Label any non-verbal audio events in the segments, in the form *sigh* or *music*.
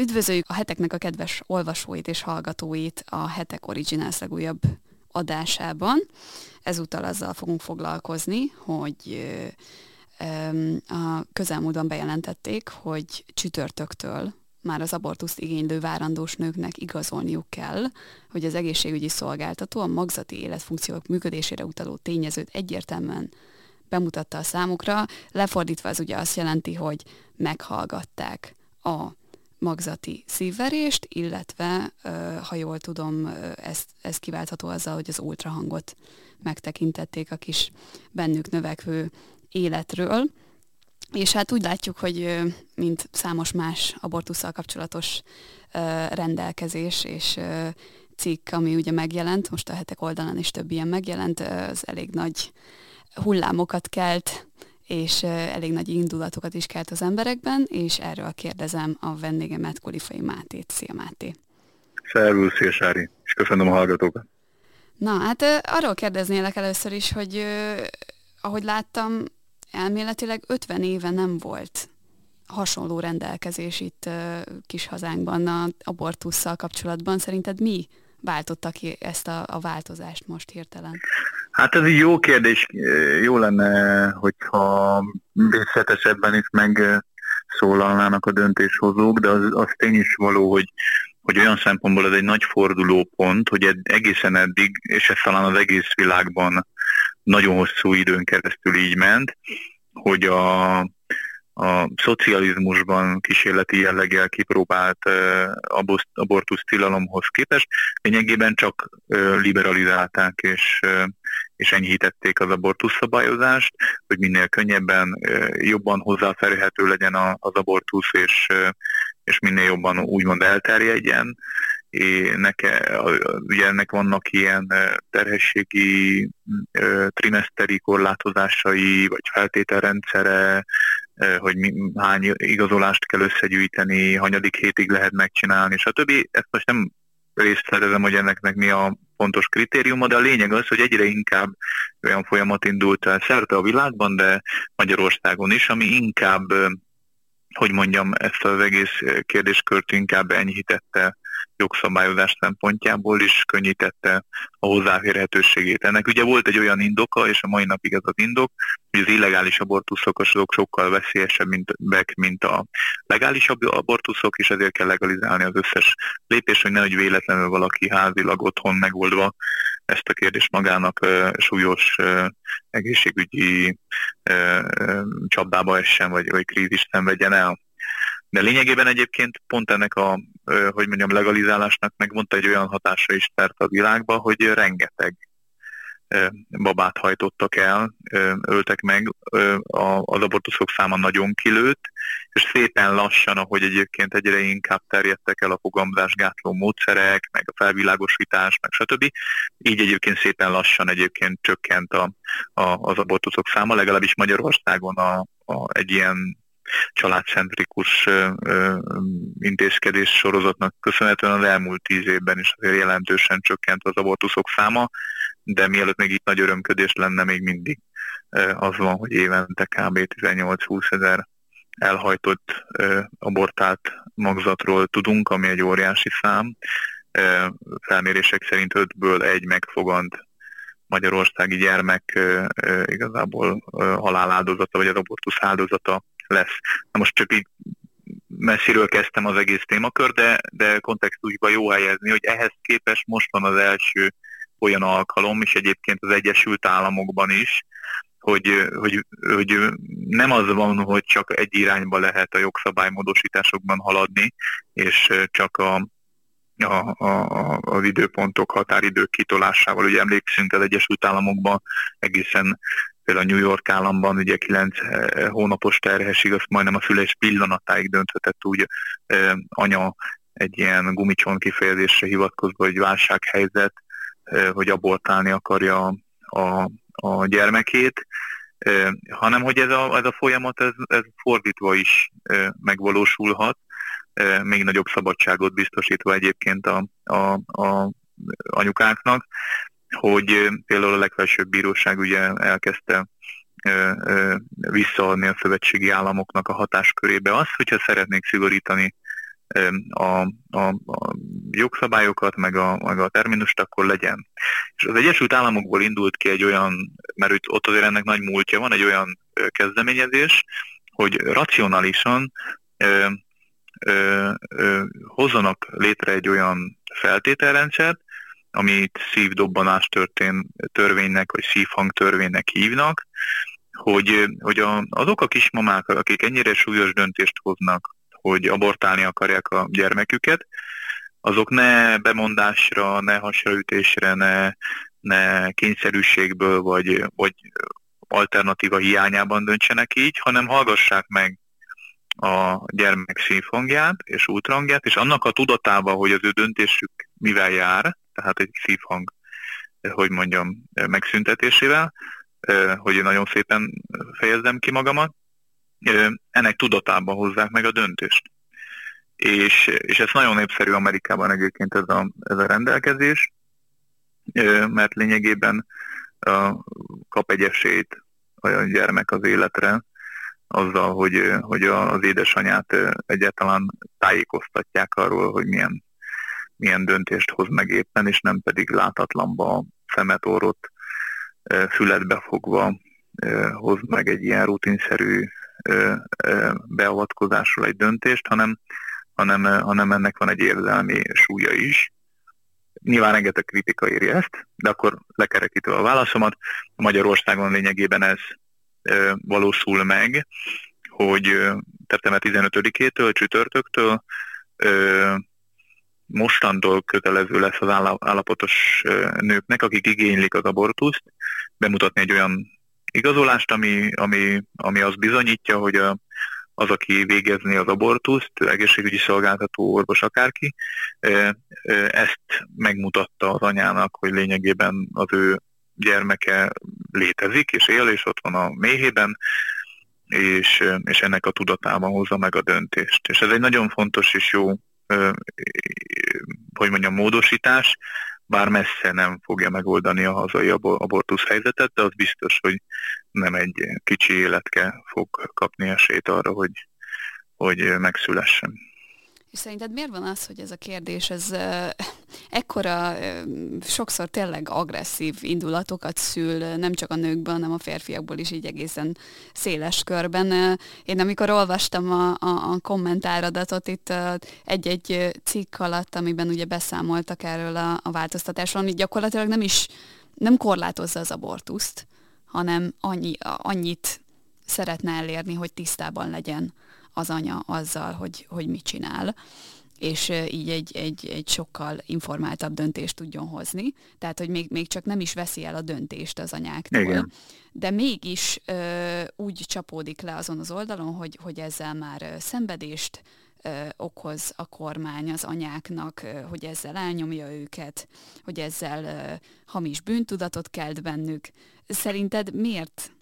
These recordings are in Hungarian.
Üdvözöljük a heteknek a kedves olvasóit és hallgatóit a Hetek Originals legújabb adásában. Ezúttal azzal fogunk foglalkozni, hogy a közelmúltban bejelentették, hogy csütörtöktől már az abortuszt igénylő várandós nőknek igazolniuk kell, hogy az egészségügyi szolgáltató a magzati életfunkciók működésére utaló tényezőt egyértelműen bemutatta a számukra. Lefordítva az ugye azt jelenti, hogy meghallgatták a magzati szívverést, illetve, ha jól tudom, ez, ez kiváltható azzal, hogy az ultrahangot megtekintették a kis bennük növekvő életről. És hát úgy látjuk, hogy mint számos más abortussal kapcsolatos rendelkezés és cikk, ami ugye megjelent, most a hetek oldalán is több ilyen megjelent, az elég nagy hullámokat kelt, és elég nagy indulatokat is kelt az emberekben, és erről kérdezem a vendégemet, Kolifai Mátét. Szia Máté! Szervusz, szia Sári, és köszönöm a hallgatókat! Na, hát arról kérdeznélek először is, hogy ahogy láttam, elméletileg 50 éve nem volt hasonló rendelkezés itt kis hazánkban a abortussal kapcsolatban. Szerinted mi váltotta ki ezt a, a változást most hirtelen? Hát ez egy jó kérdés. Jó lenne, hogyha részletesebben is megszólalnának a döntéshozók, de az, az tény is való, hogy hogy olyan szempontból ez egy nagy fordulópont, hogy egészen eddig, és ez talán az egész világban nagyon hosszú időn keresztül így ment, hogy a, a szocializmusban kísérleti jelleggel kipróbált uh, abortusz tilalomhoz képest lényegében csak liberalizálták és, uh, és enyhítették az abortusz szabályozást, hogy minél könnyebben, jobban hozzáférhető legyen az abortusz, és, és minél jobban úgymond elterjedjen. Neke, ugye ennek vannak ilyen terhességi trimeszteri korlátozásai, vagy feltételrendszere, hogy mi, hány igazolást kell összegyűjteni, hanyadik hétig lehet megcsinálni, stb. Ezt most nem részletezem, hogy ennek mi a pontos kritériuma, de a lényeg az, hogy egyre inkább olyan folyamat indult el szerte a világban, de Magyarországon is, ami inkább, hogy mondjam, ezt az egész kérdéskört inkább enyhítette jogszabályozás szempontjából is könnyítette a hozzáférhetőségét. Ennek ugye volt egy olyan indoka, és a mai napig ez az indok, hogy az illegális abortuszok azok sokkal veszélyesebb, mint, a legális abortuszok, és ezért kell legalizálni az összes lépés, hogy nehogy véletlenül valaki házilag otthon megoldva ezt a kérdést magának uh, súlyos uh, egészségügyi uh, csapdába essen, vagy, vagy krízist szenvedjen el. De lényegében egyébként pont ennek a, hogy mondjam, legalizálásnak megmondta egy olyan hatása is tert a világba, hogy rengeteg babát hajtottak el, öltek meg, az abortuszok száma nagyon kilőtt, és szépen lassan, ahogy egyébként egyre inkább terjedtek el a fogamzásgátló módszerek, meg a felvilágosítás, meg stb. Így egyébként szépen lassan egyébként csökkent a, a, az abortuszok száma, legalábbis Magyarországon a, a, egy ilyen családcentrikus intézkedés sorozatnak köszönhetően az elmúlt tíz évben is azért jelentősen csökkent az abortuszok száma, de mielőtt még itt nagy örömködés lenne, még mindig az van, hogy évente kb. 18-20 ezer elhajtott abortált magzatról tudunk, ami egy óriási szám. Felmérések szerint 5-ből egy megfogant magyarországi gyermek igazából haláláldozata, vagy az abortusz áldozata lesz. Na most csak így messziről kezdtem az egész témakör, de, de kontextusba jó helyezni, hogy ehhez képest most van az első olyan alkalom, és egyébként az Egyesült Államokban is, hogy, hogy, hogy nem az van, hogy csak egy irányba lehet a jogszabálymódosításokban haladni, és csak a, a, a, az időpontok, határidők kitolásával. Ugye emlékszünk az Egyesült Államokban egészen például New York államban ugye 9 eh, hónapos terhesség, azt majdnem a szülés pillanatáig dönthetett úgy eh, anya egy ilyen gumicson kifejezésre hivatkozva, hogy válsághelyzet, eh, hogy abortálni akarja a, a gyermekét, hanem hogy ez a, ez a folyamat ez, ez fordítva is megvalósulhat, még nagyobb szabadságot biztosítva egyébként a, a, a anyukáknak hogy például a legfelsőbb bíróság ugye elkezdte visszaadni a szövetségi államoknak a hatáskörébe azt, hogyha szeretnék szigorítani a, a, a jogszabályokat, meg a, meg a terminust, akkor legyen. És az Egyesült Államokból indult ki egy olyan, mert ott azért ennek nagy múltja van, egy olyan kezdeményezés, hogy racionálisan ö, ö, ö, hozzanak létre egy olyan feltételrendszert, amit szívdobbanás történ, törvénynek, vagy szívhang törvénynek hívnak, hogy, hogy a, azok a kismamák, akik ennyire súlyos döntést hoznak, hogy abortálni akarják a gyermeküket, azok ne bemondásra, ne hasraütésre, ne, ne kényszerűségből, vagy, vagy alternatíva hiányában döntsenek így, hanem hallgassák meg a gyermek szívhangját és útrangját, és annak a tudatában, hogy az ő döntésük mivel jár, tehát egy szívhang, hogy mondjam, megszüntetésével, hogy nagyon szépen fejezzem ki magamat, ennek tudatában hozzák meg a döntést. És, és ez nagyon népszerű Amerikában egyébként ez a, ez a rendelkezés, mert lényegében kap egy esélyt a gyermek az életre, azzal, hogy, hogy az édesanyát egyáltalán tájékoztatják arról, hogy milyen, milyen döntést hoz meg éppen, és nem pedig látatlanba szemet, orrot, fületbe fogva hoz meg egy ilyen rutinszerű beavatkozásról egy döntést, hanem, hanem, hanem ennek van egy érzelmi súlya is. Nyilván rengeteg kritika éri ezt, de akkor lekerekítve a válaszomat, Magyarországon lényegében ez valósul meg, hogy szeptember 15-től, csütörtöktől mostantól kötelező lesz az állapotos nőknek, akik igénylik az abortuszt, bemutatni egy olyan igazolást, ami, ami, ami azt bizonyítja, hogy a, az, aki végezni az abortuszt, egészségügyi szolgáltató, orvos, akárki, ezt megmutatta az anyának, hogy lényegében az ő gyermeke létezik, és él, és ott van a méhében, és, és ennek a tudatában hozza meg a döntést. És ez egy nagyon fontos és jó, hogy mondjam, módosítás, bár messze nem fogja megoldani a hazai abortusz helyzetet, de az biztos, hogy nem egy kicsi életke fog kapni esélyt arra, hogy, hogy megszülessen. És szerinted miért van az, hogy ez a kérdés, ez *laughs* ekkora, sokszor tényleg agresszív indulatokat szül, nem csak a nőkben, hanem a férfiakból is így egészen széles körben. Én amikor olvastam a, a, a kommentáradatot itt egy-egy cikk alatt, amiben ugye beszámoltak erről a, a változtatásról, ami gyakorlatilag nem is nem korlátozza az abortuszt, hanem annyi, annyit szeretne elérni, hogy tisztában legyen az anya azzal, hogy, hogy mit csinál és így egy, egy, egy sokkal informáltabb döntést tudjon hozni. Tehát, hogy még, még csak nem is veszi el a döntést az anyáktól. Igen. De mégis ö, úgy csapódik le azon az oldalon, hogy, hogy ezzel már ö, szenvedést ö, okoz a kormány az anyáknak, ö, hogy ezzel elnyomja őket, hogy ezzel ö, hamis bűntudatot kelt bennük. Szerinted miért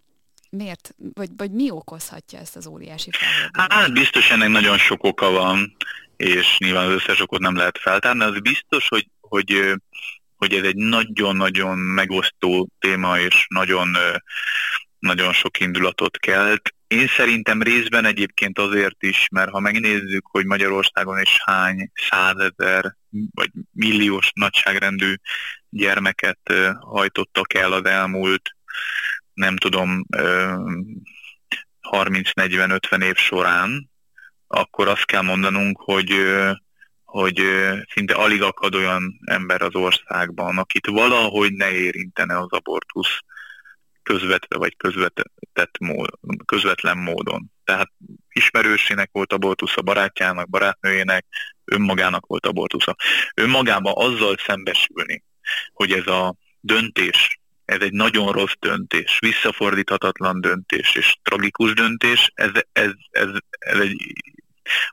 miért, vagy, vagy mi okozhatja ezt az óriási felhőt? Hát biztos ennek nagyon sok oka van, és nyilván az összes okot nem lehet feltárni, az biztos, hogy, hogy, hogy ez egy nagyon-nagyon megosztó téma, és nagyon, nagyon sok indulatot kelt. Én szerintem részben egyébként azért is, mert ha megnézzük, hogy Magyarországon is hány százezer vagy milliós nagyságrendű gyermeket hajtottak el az elmúlt nem tudom, 30-40-50 év során, akkor azt kell mondanunk, hogy, hogy szinte alig akad olyan ember az országban, akit valahogy ne érintene az abortusz közvetve vagy közvetett mód, közvetlen módon. Tehát ismerősének volt abortusz a barátjának, barátnőjének, önmagának volt abortusza. Önmagában azzal szembesülni, hogy ez a döntés ez egy nagyon rossz döntés, visszafordíthatatlan döntés és tragikus döntés, ez, ez, ez, ez egy,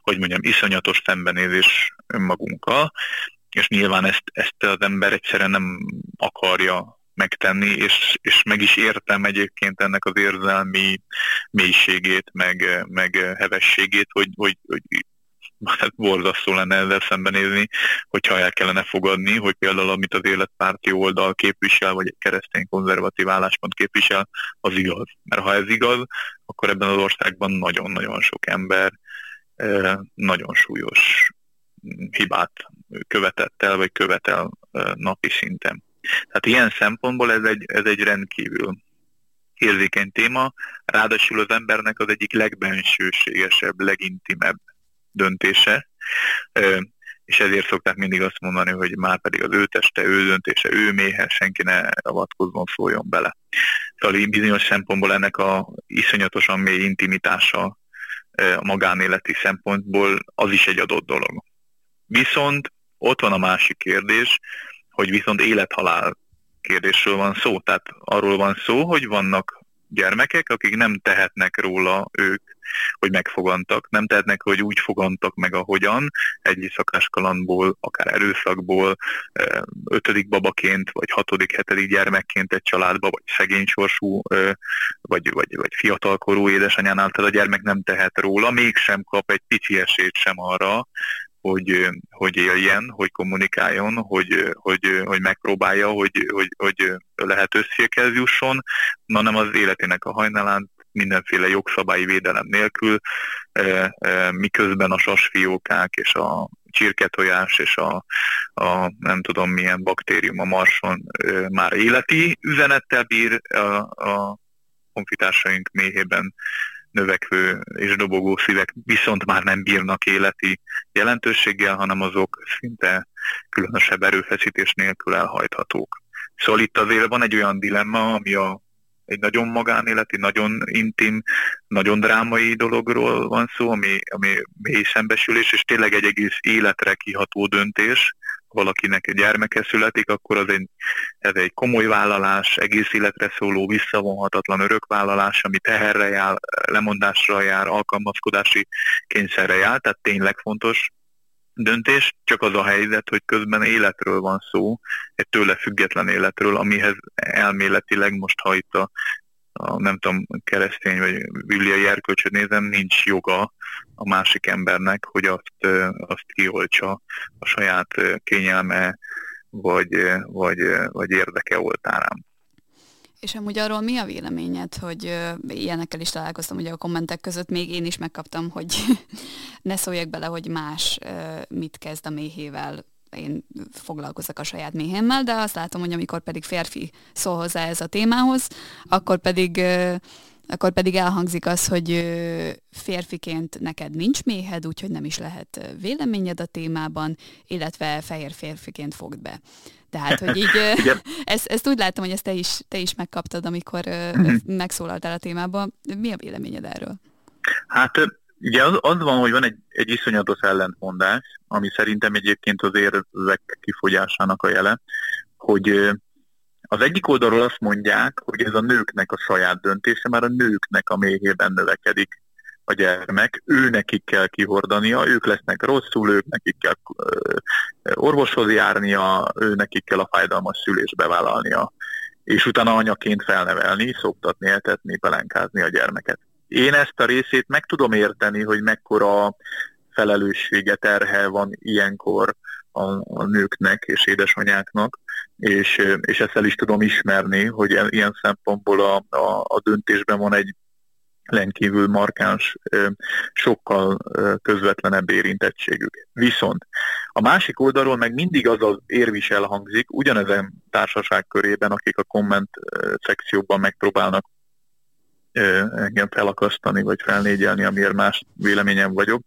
hogy mondjam, iszonyatos szembenézés önmagunkkal, és nyilván ezt, ezt az ember egyszerűen nem akarja megtenni, és, és meg is értem egyébként ennek az érzelmi mélységét, meg, meg hevességét, hogy, hogy, hogy hát borzasztó lenne ezzel szembenézni, hogyha el kellene fogadni, hogy például amit az életpárti oldal képvisel, vagy egy keresztény konzervatív álláspont képvisel, az igaz. Mert ha ez igaz, akkor ebben az országban nagyon-nagyon sok ember nagyon súlyos hibát követett el, vagy követel napi szinten. Tehát ilyen szempontból ez egy, ez egy rendkívül érzékeny téma, ráadásul az embernek az egyik legbensőségesebb, legintimebb döntése, és ezért szokták mindig azt mondani, hogy már pedig az ő teste, ő döntése, ő méhe, senki ne avatkozzon, szóljon bele. Szóval bizonyos szempontból ennek a iszonyatosan mély intimitása a magánéleti szempontból az is egy adott dolog. Viszont ott van a másik kérdés, hogy viszont élethalál kérdésről van szó. Tehát arról van szó, hogy vannak gyermekek, akik nem tehetnek róla ők, hogy megfogantak, nem tehetnek, hogy úgy fogantak meg, ahogyan, egy éjszakás kalandból, akár erőszakból, ötödik babaként, vagy hatodik, hetedik gyermekként egy családba, vagy szegény sorsú, vagy, vagy, vagy fiatalkorú édesanyánál, tehát a gyermek nem tehet róla, mégsem kap egy pici esélyt sem arra, hogy, hogy éljen, hogy kommunikáljon, hogy, hogy, hogy megpróbálja, hogy, hogy, hogy lehetőséghez jusson, na nem az életének a hajnalán mindenféle jogszabályi védelem nélkül, miközben a sasfiókák és a csirketojás és a, a nem tudom milyen baktérium a marson már életi üzenettel bír, a, a honfitársaink méhében növekvő és dobogó szívek viszont már nem bírnak életi jelentőséggel, hanem azok szinte különösebb erőfeszítés nélkül elhajthatók. Szóval itt azért van egy olyan dilemma, ami a, egy nagyon magánéleti, nagyon intim, nagyon drámai dologról van szó, ami, ami mély szembesülés, és tényleg egy egész életre kiható döntés, valakinek gyermeke születik, akkor az egy, ez egy komoly vállalás, egész életre szóló, visszavonhatatlan örökvállalás, ami teherre jár, lemondásra jár, alkalmazkodási kényszerre jár, tehát tényleg fontos döntés, csak az a helyzet, hogy közben életről van szó, egy tőle független életről, amihez elméletileg most, ha itt a a nem tudom, keresztény vagy bibliai erkölcsöt nézem, nincs joga a másik embernek, hogy azt, azt kioltsa a saját kényelme vagy, vagy, vagy érdeke oltárán. És amúgy arról mi a véleményed, hogy ilyenekkel is találkoztam ugye a kommentek között, még én is megkaptam, hogy *laughs* ne szóljak bele, hogy más mit kezd a méhével, én foglalkozok a saját méhémmel, de azt látom, hogy amikor pedig férfi szól hozzá ez a témához, akkor pedig akkor pedig elhangzik az, hogy férfiként neked nincs méhed, úgyhogy nem is lehet véleményed a témában, illetve fehér férfiként fogd be. Tehát, hogy így *laughs* *laughs* ezt, ezt úgy látom, hogy ezt te is, te is megkaptad, amikor uh-huh. megszólaltál a témában. Mi a véleményed erről? Hát Ugye az, az van, hogy van egy, egy iszonyatos ellentmondás, ami szerintem egyébként az érvek kifogyásának a jele, hogy az egyik oldalról azt mondják, hogy ez a nőknek a saját döntése, már a nőknek a méhében növekedik a gyermek, ő nekik kell kihordania, ők lesznek rosszul, ők nekik kell orvoshoz járnia, ő nekik kell a fájdalmas szülés bevállalnia, és utána anyaként felnevelni, szoktatni, eltetni, pelenkázni a gyermeket. Én ezt a részét meg tudom érteni, hogy mekkora felelőssége, terhe van ilyenkor a, a nőknek és édesanyáknak, és, és ezt el is tudom ismerni, hogy ilyen szempontból a, a, a döntésben van egy rendkívül markáns, sokkal közvetlenebb érintettségük. Viszont a másik oldalról meg mindig az az érvis elhangzik, ugyanezen társaság körében, akik a komment szekcióban megpróbálnak engem felakasztani, vagy felnégyelni, amiért más véleményem vagyok,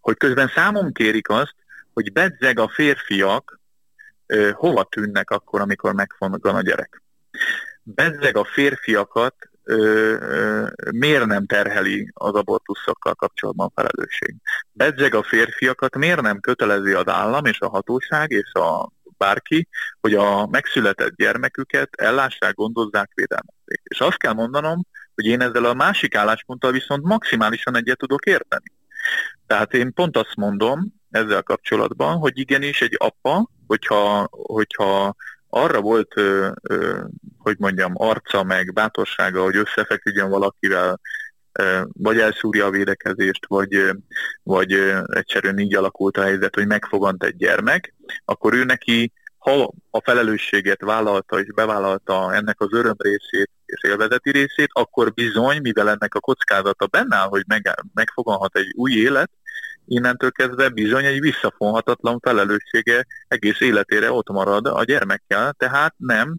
hogy közben számon kérik azt, hogy bedzeg a férfiak hova tűnnek akkor, amikor megfongan a gyerek. Bezzeg a férfiakat miért nem terheli az abortuszokkal kapcsolatban felelősség. Bedzeg a férfiakat miért nem kötelezi az állam és a hatóság és a bárki, hogy a megszületett gyermeküket ellássák, gondozzák, védelmezzék. És azt kell mondanom, hogy én ezzel a másik állásponttal viszont maximálisan egyet tudok érteni. Tehát én pont azt mondom ezzel kapcsolatban, hogy igenis egy apa, hogyha, hogyha arra volt, ö, ö, hogy mondjam, arca meg bátorsága, hogy összefeküdjön valakivel, ö, vagy elszúrja a védekezést, vagy, vagy egyszerűen így alakult a helyzet, hogy megfogant egy gyermek, akkor ő neki ha a felelősséget vállalta és bevállalta ennek az öröm részét és élvezeti részét, akkor bizony, mivel ennek a kockázata benne hogy meg, megfogalhat egy új élet, innentől kezdve bizony egy visszafonhatatlan felelőssége egész életére ott marad a gyermekkel, tehát nem,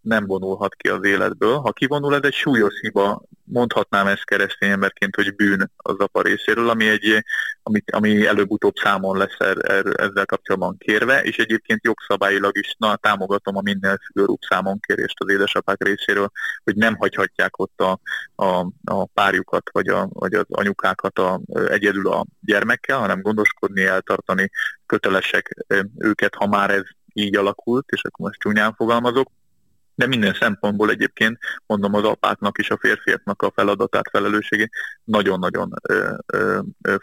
nem vonulhat ki az életből. Ha kivonul, ez egy súlyos hiba, mondhatnám ezt keresztény emberként, hogy bűn az apa részéről, ami, egy, ami, ami előbb-utóbb számon lesz er, er, ezzel kapcsolatban kérve, és egyébként jogszabályilag is na, támogatom a minél szigorúbb kérést az édesapák részéről, hogy nem hagyhatják ott a, a, a párjukat, vagy, a, vagy az anyukákat a, egyedül a gyermekkel, hanem gondoskodni, eltartani, kötelesek őket, ha már ez így alakult, és akkor most csúnyán fogalmazok, de minden szempontból egyébként mondom az apáknak és a férfiaknak a feladatát, felelősségét nagyon-nagyon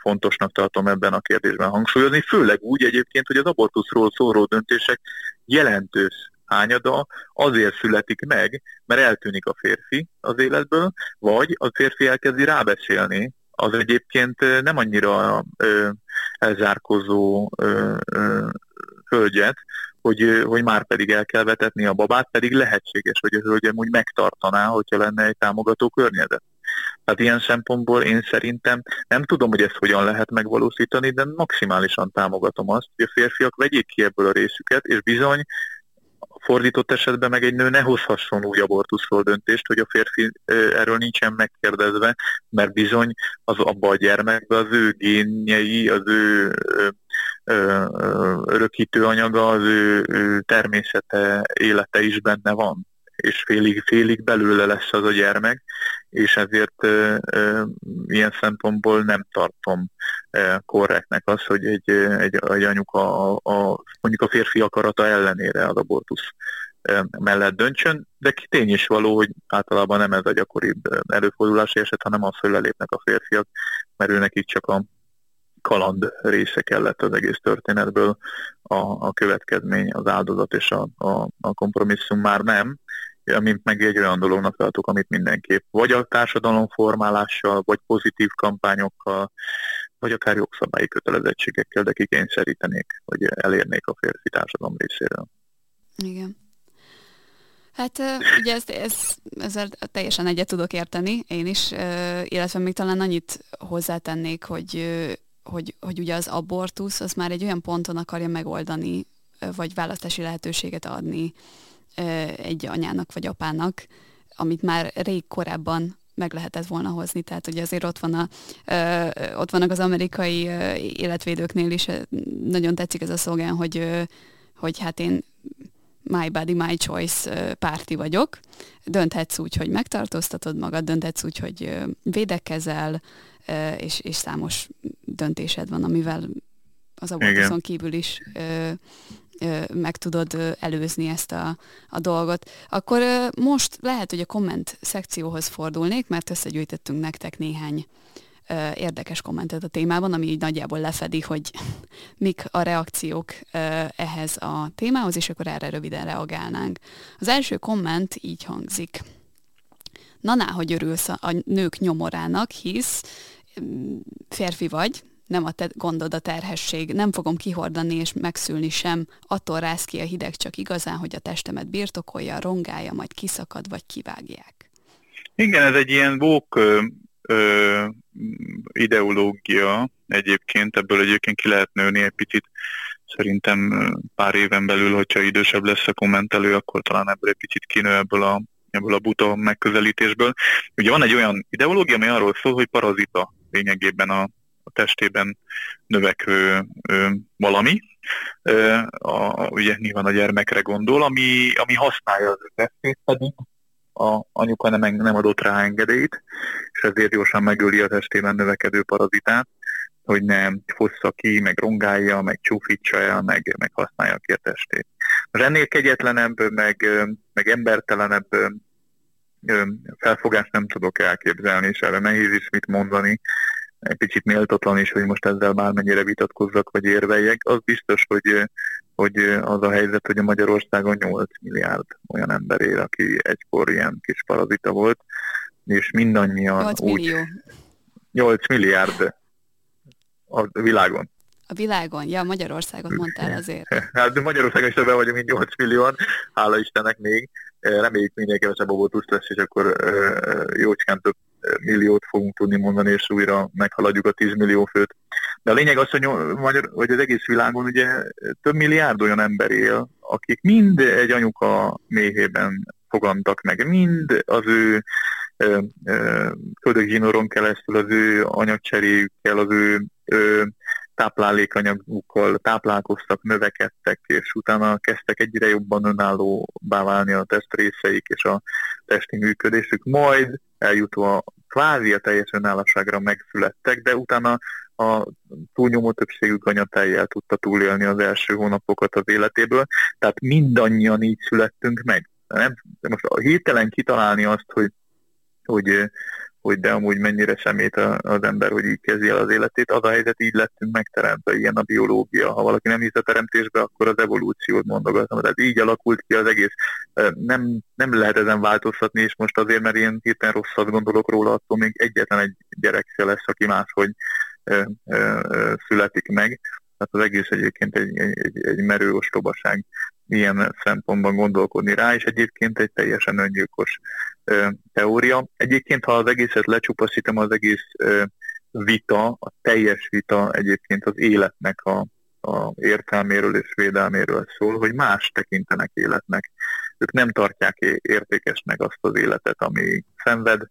fontosnak tartom ebben a kérdésben hangsúlyozni, főleg úgy egyébként, hogy az abortuszról szóró döntések jelentős hányada azért születik meg, mert eltűnik a férfi az életből, vagy a férfi elkezdi rábeszélni az egyébként nem annyira ö, elzárkozó ö, ö, hölgyet, hogy, hogy már pedig el kell vetetni a babát, pedig lehetséges, hogy a hölgyem úgy megtartaná, hogyha lenne egy támogató környezet. Tehát ilyen szempontból én szerintem nem tudom, hogy ezt hogyan lehet megvalósítani, de maximálisan támogatom azt, hogy a férfiak vegyék ki ebből a részüket, és bizony fordított esetben meg egy nő ne hozhasson úgy abortuszról döntést, hogy a férfi erről nincsen megkérdezve, mert bizony az abba a gyermekbe az ő génjei, az ő örökítő anyaga, az ő, ő természete, élete is benne van és félig, félig belőle lesz az a gyermek, és ezért e, e, ilyen szempontból nem tartom e, korrektnek az, hogy egy, egy, egy anyuka a, a, mondjuk a férfi akarata ellenére az abortusz mellett döntsön, de tény is való, hogy általában nem ez a gyakoribb előfordulási eset, hanem az, hogy lelépnek a férfiak, mert őnek itt csak a kaland része kellett az egész történetből, a, a következmény, az áldozat és a, a, a kompromisszum már nem, amint meg egy olyan dolognak tartok, amit mindenképp vagy a társadalom formálással, vagy pozitív kampányokkal, vagy akár jogszabályi kötelezettségekkel, de kikényszerítenék, hogy elérnék a férfi társadalom részéről. Igen. Hát ugye ezt, ez, ezzel teljesen egyet tudok érteni, én is, illetve még talán annyit hozzátennék, hogy, hogy, hogy ugye az abortusz az már egy olyan ponton akarja megoldani, vagy választási lehetőséget adni egy anyának vagy apának, amit már rég korábban meg lehetett volna hozni. Tehát ugye azért ott, van a, ott vannak az amerikai ö, életvédőknél is, nagyon tetszik ez a szlogán, hogy, hogy hát én my body, my choice párti vagyok. Dönthetsz úgy, hogy megtartóztatod magad, dönthetsz úgy, hogy védekezel, és, és számos döntésed van, amivel az abortuszon kívül is meg tudod előzni ezt a, a dolgot. Akkor most lehet, hogy a komment szekcióhoz fordulnék, mert összegyűjtöttünk nektek néhány érdekes kommentet a témában, ami így nagyjából lefedi, hogy *laughs* mik a reakciók ehhez a témához, és akkor erre röviden reagálnánk. Az első komment így hangzik. Naná, hogy örülsz a nők nyomorának, hisz mm, férfi vagy, nem a te gondod a terhesség, nem fogom kihordani és megszülni sem, attól rász ki a hideg csak igazán, hogy a testemet birtokolja, rongálja, majd kiszakad vagy kivágják. Igen, ez egy ilyen vók ideológia egyébként, ebből egyébként ki lehet nőni egy picit. Szerintem pár éven belül, hogyha idősebb lesz a kommentelő, akkor talán ebből egy picit kinő ebből a, ebből a buta megközelítésből. Ugye van egy olyan ideológia, ami arról szól, hogy parazita lényegében a, a testében növekvő ö, valami, ö, a, ugye nyilván a gyermekre gondol, ami, ami használja az ő testét, pedig a anyuka nem, nem adott rá engedélyt, és ezért gyorsan megöli a testében növekedő parazitát, hogy nem fossza ki, meg rongálja, meg csúfítsa el, meg, meg használja ki a testét. Az ennél kegyetlenebb, meg, meg embertelenebb felfogást nem tudok elképzelni, és erre nehéz is mit mondani, egy kicsit méltatlan is, hogy most ezzel bármennyire vitatkozzak, vagy érveljek. Az biztos, hogy, hogy az a helyzet, hogy a Magyarországon 8 milliárd olyan ember él, aki egykor ilyen kis parazita volt, és mindannyian 8 millió. úgy... 8 milliárd a világon. A világon? Ja, Magyarországot mondtál azért. Hát de Magyarországon is többen vagyunk, mint 8 millióan, hála Istennek még. Reméljük minél kevesebb abortuszt lesz, és akkor jócskán több milliót fogunk tudni mondani, és újra meghaladjuk a 10 millió főt. De a lényeg az, hogy, magyar, hogy az egész világon ugye több milliárd olyan ember él, akik mind egy anyuka méhében fogantak meg, mind az ő köldögzsinoron keresztül az ő anyagcseréjükkel, az ő, ő táplálékanyagukkal táplálkoztak, növekedtek, és utána kezdtek egyre jobban önállóbbá válni a testrészeik és a testi működésük, majd eljutva kvázi a teljes önállóságra megszülettek, de utána a túlnyomó többségük anyatejjel tudta túlélni az első hónapokat az életéből, tehát mindannyian így születtünk meg. Nem, most hirtelen kitalálni azt, hogy, hogy hogy de amúgy mennyire szemét az ember, hogy így kezdi el az életét. Az a helyzet, így lettünk megteremtve, ilyen a biológia. Ha valaki nem hisz a teremtésbe, akkor az evolúciót mondogatom. Tehát így alakult ki az egész. Nem, nem lehet ezen változtatni, és most azért, mert én hirtelen rosszat gondolok róla, attól még egyetlen egy gyerek se lesz, aki máshogy születik meg. Tehát az egész egyébként egy, egy, egy, egy merő ostobaság ilyen szempontban gondolkodni rá, és egyébként egy teljesen öngyilkos ö, teória. Egyébként, ha az egészet lecsupaszítom, az egész vita, a teljes vita egyébként az életnek a, a értelméről és védelméről szól, hogy más tekintenek életnek. Ők nem tartják értékesnek azt az életet, ami szenved,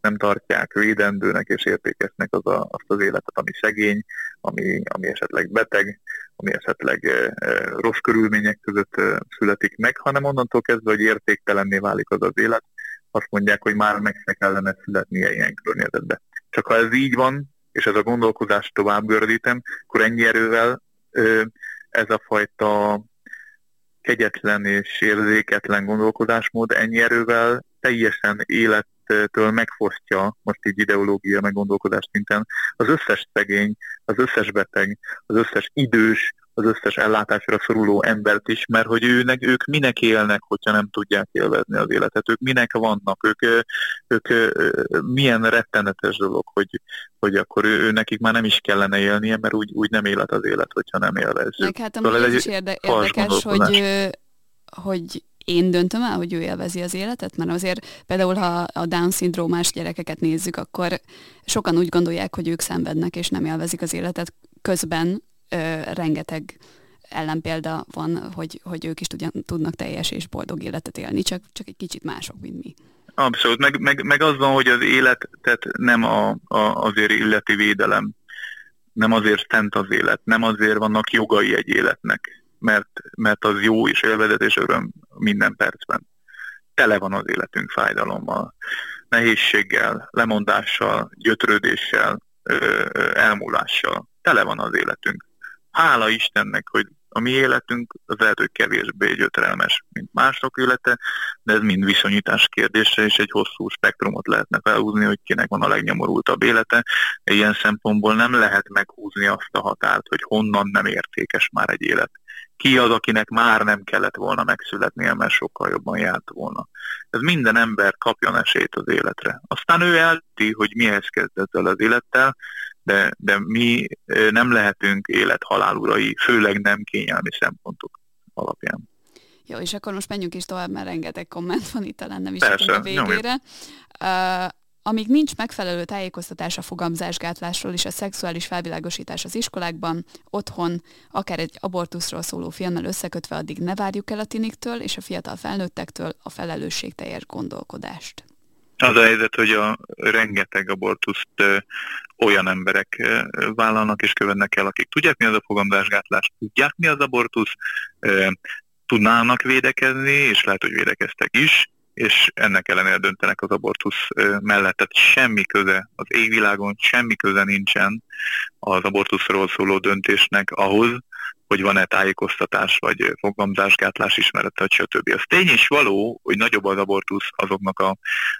nem tartják védendőnek és értékesnek az a, azt az életet, ami szegény, ami, ami esetleg beteg, ami esetleg e, e, rossz körülmények között e, születik meg, hanem onnantól kezdve, hogy értéktelenné válik az az élet, azt mondják, hogy már meg se kellene születnie ilyen környezetbe. Csak ha ez így van, és ez a gondolkodást tovább gördítem, akkor ennyi erővel ez a fajta kegyetlen és érzéketlen gondolkodásmód ennyi erővel teljesen élet től megfosztja, most így ideológia meggondolkodás szinten, az összes szegény, az összes beteg, az összes idős, az összes ellátásra szoruló embert is, mert hogy őnek, ők minek élnek, hogyha nem tudják élvezni az életet, ők minek vannak, ők, ők milyen rettenetes dolog, hogy, hogy akkor ő, ő nekik már nem is kellene élnie, mert úgy, úgy nem élet az élet, hogyha nem élvezzük. Meg hát szóval ez is érde, érdekes, hogy, hogy én döntöm el, hogy ő élvezi az életet? Mert azért például, ha a Down-szindrómás gyerekeket nézzük, akkor sokan úgy gondolják, hogy ők szenvednek és nem élvezik az életet. Közben ö, rengeteg ellenpélda van, hogy, hogy ők is tudjan, tudnak teljes és boldog életet élni, csak, csak egy kicsit mások, mint mi. Abszolút, meg, meg, meg az van, hogy az életet nem a, a, azért illeti védelem, nem azért szent az élet, nem azért vannak jogai egy életnek, mert, mert az jó és élvezet és öröm minden percben. Tele van az életünk fájdalommal, nehézséggel, lemondással, gyötrődéssel, elmúlással. Tele van az életünk. Hála Istennek, hogy a mi életünk az lehet, hogy kevésbé gyötrelmes, mint mások élete, de ez mind viszonyítás kérdése, és egy hosszú spektrumot lehetne felhúzni, hogy kinek van a legnyomorultabb élete. Ilyen szempontból nem lehet meghúzni azt a határt, hogy honnan nem értékes már egy élet ki az, akinek már nem kellett volna megszületnie, mert sokkal jobban járt volna. Ez minden ember kapjon esélyt az életre. Aztán ő elti, hogy mihez kezd ezzel az élettel, de, de mi nem lehetünk élet-halál urai, főleg nem kényelmi szempontok alapján. Jó, és akkor most menjünk is tovább, mert rengeteg komment van itt, talán nem is Persze, a végére. Uh, amíg nincs megfelelő tájékoztatás a fogamzásgátlásról és a szexuális felvilágosítás az iskolákban, otthon, akár egy abortuszról szóló filmmel összekötve, addig ne várjuk el a tiniktől és a fiatal felnőttektől a felelősségteljes gondolkodást. Az a helyzet, hogy a rengeteg abortuszt olyan emberek vállalnak és követnek el, akik tudják, mi az a fogamzásgátlás, tudják, mi az abortusz, tudnának védekezni, és lehet, hogy védekeztek is, és ennek ellenére döntenek az abortusz mellett. Tehát semmi köze az égvilágon, semmi köze nincsen az abortuszról szóló döntésnek ahhoz, hogy van-e tájékoztatás, vagy fogamzásgátlás ismerete, vagy stb. Az tény is való, hogy nagyobb az abortusz azoknak a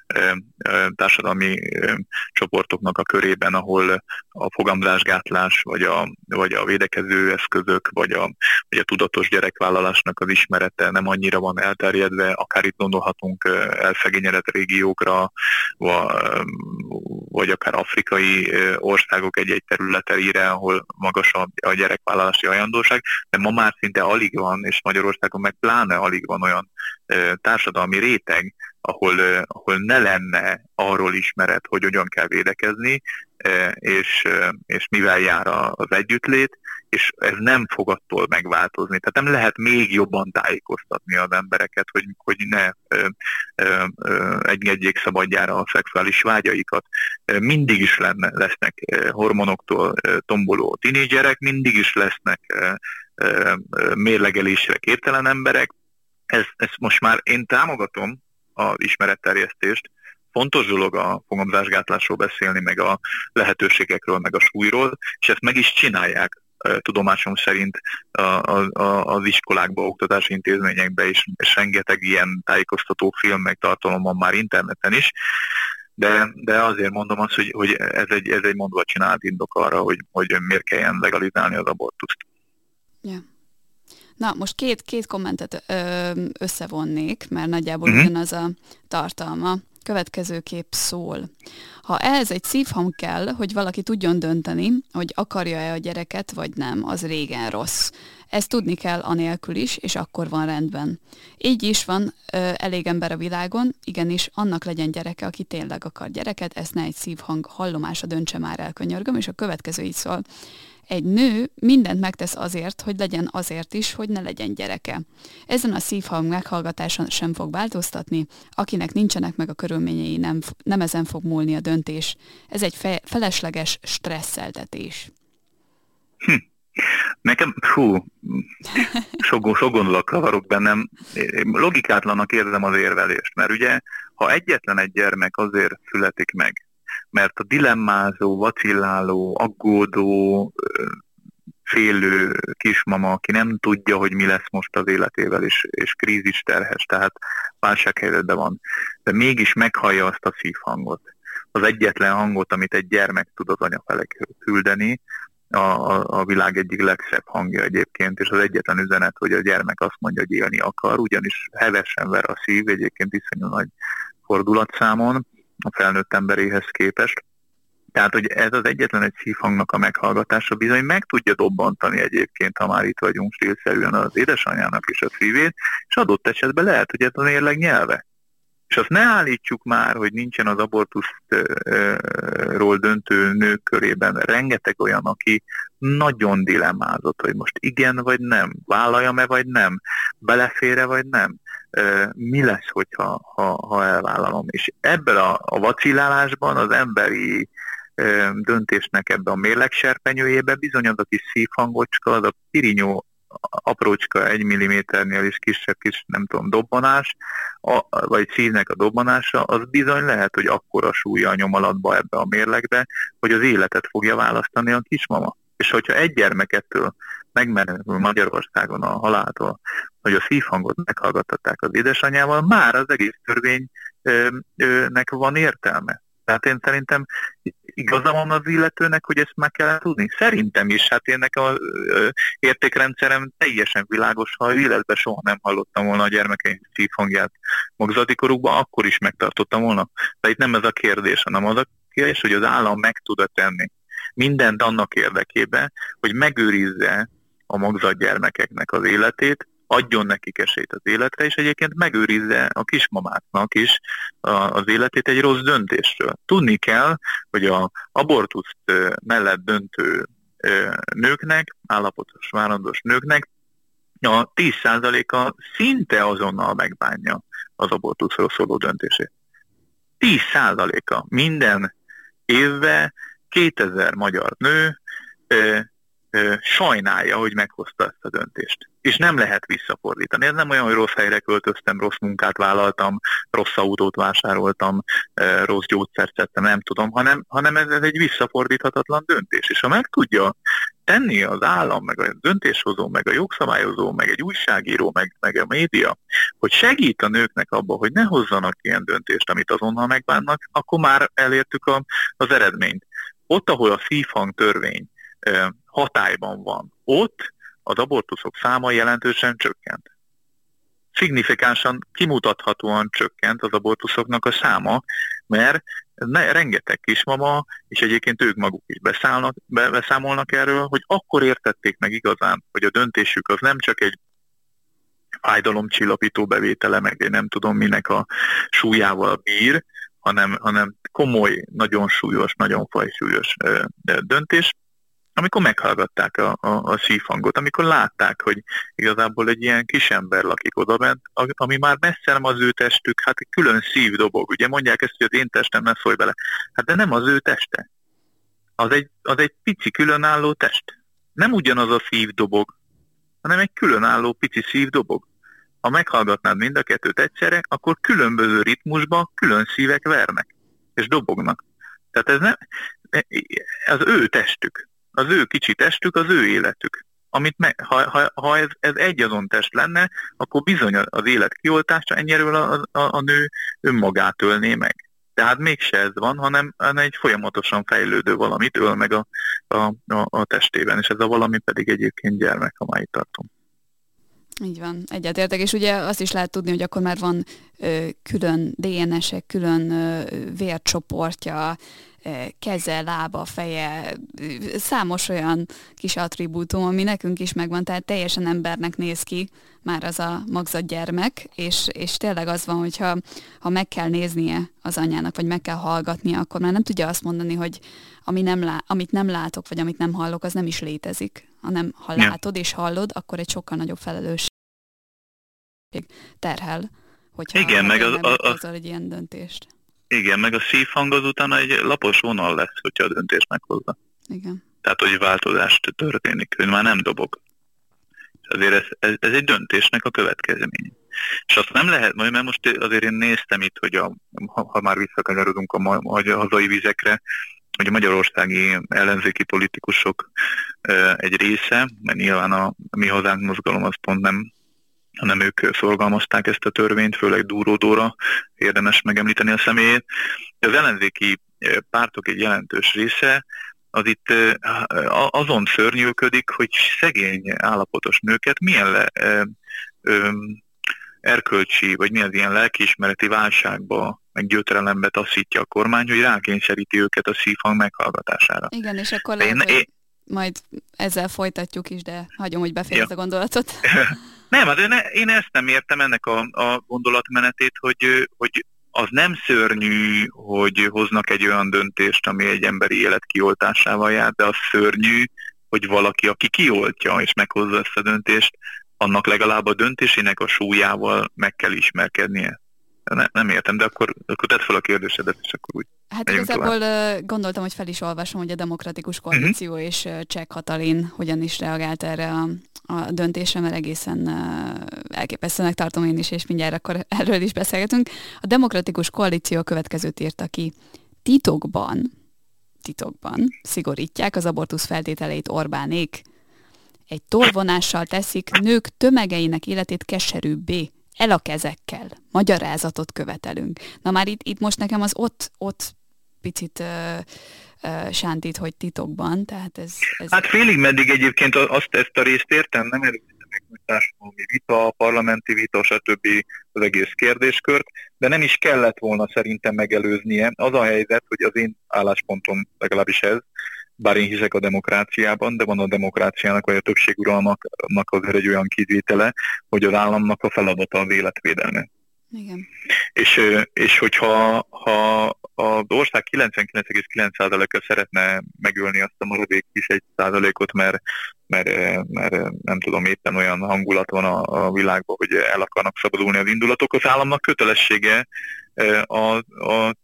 e, e, társadalmi e, csoportoknak a körében, ahol a fogamzásgátlás, vagy a, vagy a védekező eszközök, vagy a, vagy a tudatos gyerekvállalásnak az ismerete nem annyira van elterjedve, akár itt gondolhatunk elszegényedett régiókra, vagy akár afrikai országok egy-egy területeire, ahol magas a, a gyerekvállalási ajandóság, Magyarország, de ma már szinte alig van, és Magyarországon meg pláne alig van olyan társadalmi réteg, ahol, ahol ne lenne arról ismeret, hogy hogyan kell védekezni, és, és mivel jár az együttlét, és ez nem fog attól megváltozni. Tehát nem lehet még jobban tájékoztatni az embereket, hogy, hogy ne engedjék szabadjára a szexuális vágyaikat. Mindig is lenne, lesznek hormonoktól tomboló tinédzserek, mindig is lesznek mérlegelésre képtelen emberek. Ez, ez most már én támogatom az ismeretterjesztést, fontos dolog a fogamzásgátlásról beszélni, meg a lehetőségekről, meg a súlyról, és ezt meg is csinálják tudomásom szerint az iskolákba, oktatási intézményekbe is, és rengeteg ilyen tájékoztató film, meg tartalom van már interneten is, de, de azért mondom azt, hogy, hogy ez, egy, ez egy mondva csinált indok arra, hogy, hogy miért kelljen legalizálni az abortuszt. Yeah. Na, most két, két kommentet ö, összevonnék, mert nagyjából uh-huh. ugyanaz a tartalma következőképp szól. Ha ehhez egy szívhang kell, hogy valaki tudjon dönteni, hogy akarja-e a gyereket, vagy nem, az régen rossz. Ezt tudni kell anélkül is, és akkor van rendben. Így is van ö, elég ember a világon, igenis, annak legyen gyereke, aki tényleg akar gyereket, ezt ne egy szívhang hallomása döntse már el, könyörgöm, és a következő így szól. Egy nő mindent megtesz azért, hogy legyen azért is, hogy ne legyen gyereke. Ezen a szívhang meghallgatáson sem fog változtatni, akinek nincsenek meg a körülményei, nem, nem ezen fog múlni a döntés. Ez egy fe, felesleges stresszeltetés. Hm. Nekem, fú, sok, sok gondolat kavarok bennem. Logikátlanak érzem az érvelést, mert ugye, ha egyetlen egy gyermek azért születik meg, mert a dilemmázó, vacilláló, aggódó, félő kismama, aki nem tudja, hogy mi lesz most az életével, és, és krízis terhes, tehát válsághelyzetben van, de mégis meghallja azt a szívhangot, az egyetlen hangot, amit egy gyermek tud az anya fele küldeni, a, a, a világ egyik legszebb hangja egyébként, és az egyetlen üzenet, hogy a gyermek azt mondja, hogy élni akar, ugyanis hevesen ver a szív, egyébként iszonyú nagy fordulatszámon, a felnőtt emberéhez képest. Tehát, hogy ez az egyetlen egy szívhangnak a meghallgatása bizony meg tudja dobbantani egyébként, ha már itt vagyunk stílszerűen az édesanyának is a szívét, és adott esetben lehet, hogy ez a mérleg nyelve. És azt ne állítsuk már, hogy nincsen az abortuszról döntő nők körében rengeteg olyan, aki nagyon dilemmázott, hogy most igen vagy nem, vállaljam-e vagy nem, belefére vagy nem mi lesz, hogyha ha, ha elvállalom. És ebben a, a vacillálásban az emberi döntésnek ebbe a mérlegserpenyőjébe bizony az a kis szívhangocska, az a pirinyó aprócska egy milliméternél is kisebb kis, nem tudom, dobbanás, a, vagy szívnek a dobbanása, az bizony lehet, hogy akkora súlya a nyomalatba ebbe a mérlegbe, hogy az életet fogja választani a kismama. És hogyha egy gyermekettől megmenekül Magyarországon a haláltól, hogy a szívhangot meghallgattatták az édesanyjával, már az egész törvénynek van értelme. Tehát én szerintem igaza van az illetőnek, hogy ezt meg kell tudni. Szerintem is, hát én nekem az értékrendszerem teljesen világos, ha életben soha nem hallottam volna a gyermekeim szívhangját magzati korukban, akkor is megtartottam volna. De itt nem ez a kérdés, hanem az a kérdés, hogy az állam meg tud tenni mindent annak érdekében, hogy megőrizze a magzat gyermekeknek az életét, adjon nekik esélyt az életre, és egyébként megőrizze a kismamáknak is az életét egy rossz döntéstől. Tudni kell, hogy a abortuszt mellett döntő nőknek, állapotos várandós nőknek a 10%-a szinte azonnal megbánja az abortuszról szóló döntését. 10%-a minden évben 2000 magyar nő sajnálja, hogy meghozta ezt a döntést. És nem lehet visszafordítani. Ez nem olyan, hogy rossz helyre költöztem, rossz munkát vállaltam, rossz autót vásároltam, rossz gyógyszert szedtem, nem tudom, hanem, hanem ez, ez egy visszafordíthatatlan döntés. És ha meg tudja tenni az állam, meg a döntéshozó, meg a jogszabályozó, meg egy újságíró, meg, meg a média, hogy segít a nőknek abba, hogy ne hozzanak ilyen döntést, amit azonnal megbánnak, akkor már elértük a, az eredményt. Ott, ahol a szívhang törvény hatályban van, ott az abortuszok száma jelentősen csökkent. Signifikánsan, kimutathatóan csökkent az abortuszoknak a száma, mert ne, rengeteg kismama, és egyébként ők maguk is beszállnak, be, beszámolnak erről, hogy akkor értették meg igazán, hogy a döntésük az nem csak egy ájdalomcsillapító bevétele, meg én nem tudom minek a súlyával bír, hanem, hanem komoly, nagyon súlyos, nagyon fajsúlyos döntés, amikor meghallgatták a, a, a sífangot, amikor látták, hogy igazából egy ilyen kis ember lakik oda bent, ami már messze nem az ő testük, hát egy külön szív dobog. Ugye mondják ezt, hogy az én testem ne szólj bele. Hát de nem az ő teste. Az egy, az egy pici különálló test. Nem ugyanaz a szív dobog, hanem egy különálló pici szív dobog. Ha meghallgatnád mind a kettőt egyszerre, akkor különböző ritmusban külön szívek vernek, és dobognak. Tehát ez nem, az ő testük, az ő kicsi testük, az ő életük. Amit me, ha, ha, ha ez, ez egy azon test lenne, akkor bizony az élet kioltása ennyiről a, a, a nő önmagát ölné meg. Tehát mégse ez van, hanem, egy folyamatosan fejlődő valamit öl meg a, a, a, a testében, és ez a valami pedig egyébként gyermek, ha már itt tartom. Így van, egyetértek, és ugye azt is lehet tudni, hogy akkor már van ö, külön DNS-ek, külön ö, vércsoportja, keze, lába, feje, számos olyan kis attribútum, ami nekünk is megvan, tehát teljesen embernek néz ki már az a magzat gyermek, és, és tényleg az van, hogyha ha meg kell néznie az anyának, vagy meg kell hallgatnia, akkor már nem tudja azt mondani, hogy ami nem lá, amit nem látok, vagy amit nem hallok, az nem is létezik, hanem ha ja. látod és hallod, akkor egy sokkal nagyobb felelősség terhel, hogyha Igen, meg az, az, az, egy ilyen döntést. Igen, meg a szívhang az utána egy lapos vonal lesz, hogyha a döntést meghozza. Igen. Tehát, hogy változást történik, hogy már nem dobog. És azért ez, ez, ez egy döntésnek a következménye. És azt nem lehet, mert most azért én néztem itt, hogy a, ha, ha már visszakanyarodunk a, a, a hazai vizekre, hogy a magyarországi ellenzéki politikusok egy része, mert nyilván a mi hazánk mozgalom az pont nem hanem ők szorgalmazták ezt a törvényt, főleg Dúródóra érdemes megemlíteni a személyét. Az ellenzéki eh, pártok egy jelentős része az itt eh, azon szörnyűködik, hogy szegény állapotos nőket milyen le, ö, ö, erkölcsi, vagy milyen ilyen lelkiismereti válságba, meg gyötrelembe taszítja a kormány, hogy rákényszeríti őket a szívhang meghallgatására. Igen, és akkor lehet, én, hogy én... majd ezzel folytatjuk is, de hagyom, hogy befejezd ja. a gondolatot. *laughs* Nem, hát én, ezt nem értem ennek a, a gondolatmenetét, hogy, hogy az nem szörnyű, hogy hoznak egy olyan döntést, ami egy emberi élet kioltásával jár, de az szörnyű, hogy valaki, aki kioltja és meghozza ezt a döntést, annak legalább a döntésének a súlyával meg kell ismerkednie. Ne, nem értem, de akkor, akkor tedd fel a kérdésedet, és akkor úgy Hát igazából tovább. gondoltam, hogy fel is olvasom, hogy a Demokratikus Koalíció uh-huh. és Cseh Katalin hogyan is reagált erre a, a döntésre, mert egészen elképesztőnek tartom én is, és mindjárt akkor *laughs* erről is beszélgetünk. A Demokratikus Koalíció a következőt írta ki. Titokban, titokban szigorítják az abortusz feltételeit Orbánék. Egy torvonással teszik nők tömegeinek életét keserűbbé, el a kezekkel, magyarázatot követelünk. Na már itt, itt most nekem az ott, ott picit uh, uh, sántít, hogy titokban, tehát ez... ez hát félig meddig egyébként azt, ezt a részt értem, nem hogy társadalmi vita, parlamenti vita, stb. az egész kérdéskört, de nem is kellett volna szerintem megelőznie. Az a helyzet, hogy az én álláspontom legalábbis ez, bár én hiszek a demokráciában, de van a demokráciának vagy a többséguralmaknak azért egy olyan kivétele, hogy az államnak a feladata az életvédelme. Igen. És, és hogyha ha az ország 99,9%-a szeretne megölni azt a maradék kis egy százalékot, mert, mert, mert nem tudom, éppen olyan hangulat van a, a világban, hogy el akarnak szabadulni az indulatok, az államnak kötelessége a, a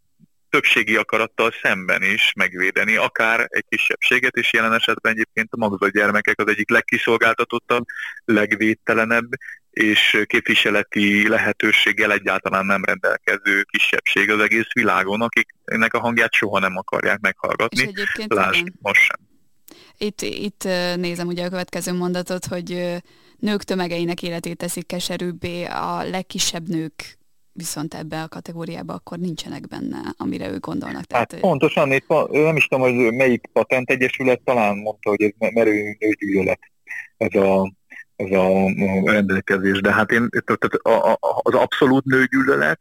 többségi akarattal szemben is megvédeni, akár egy kisebbséget, és jelen esetben egyébként a magzat gyermekek az egyik legkiszolgáltatottabb, legvédtelenebb, és képviseleti lehetőséggel egyáltalán nem rendelkező kisebbség az egész világon, akik ennek a hangját soha nem akarják meghallgatni. Lásd, most sem. Itt, itt nézem ugye a következő mondatot, hogy nők tömegeinek életét teszik keserűbbé, a legkisebb nők viszont ebbe a kategóriába akkor nincsenek benne, amire ők gondolnak. Tehát, hát pontosan, itt nem is tudom, hogy melyik patent egyesület talán mondta, hogy ez merő nőgyűlölet ez a, ez a rendelkezés, de hát én, tehát az abszolút nőgyűlölet,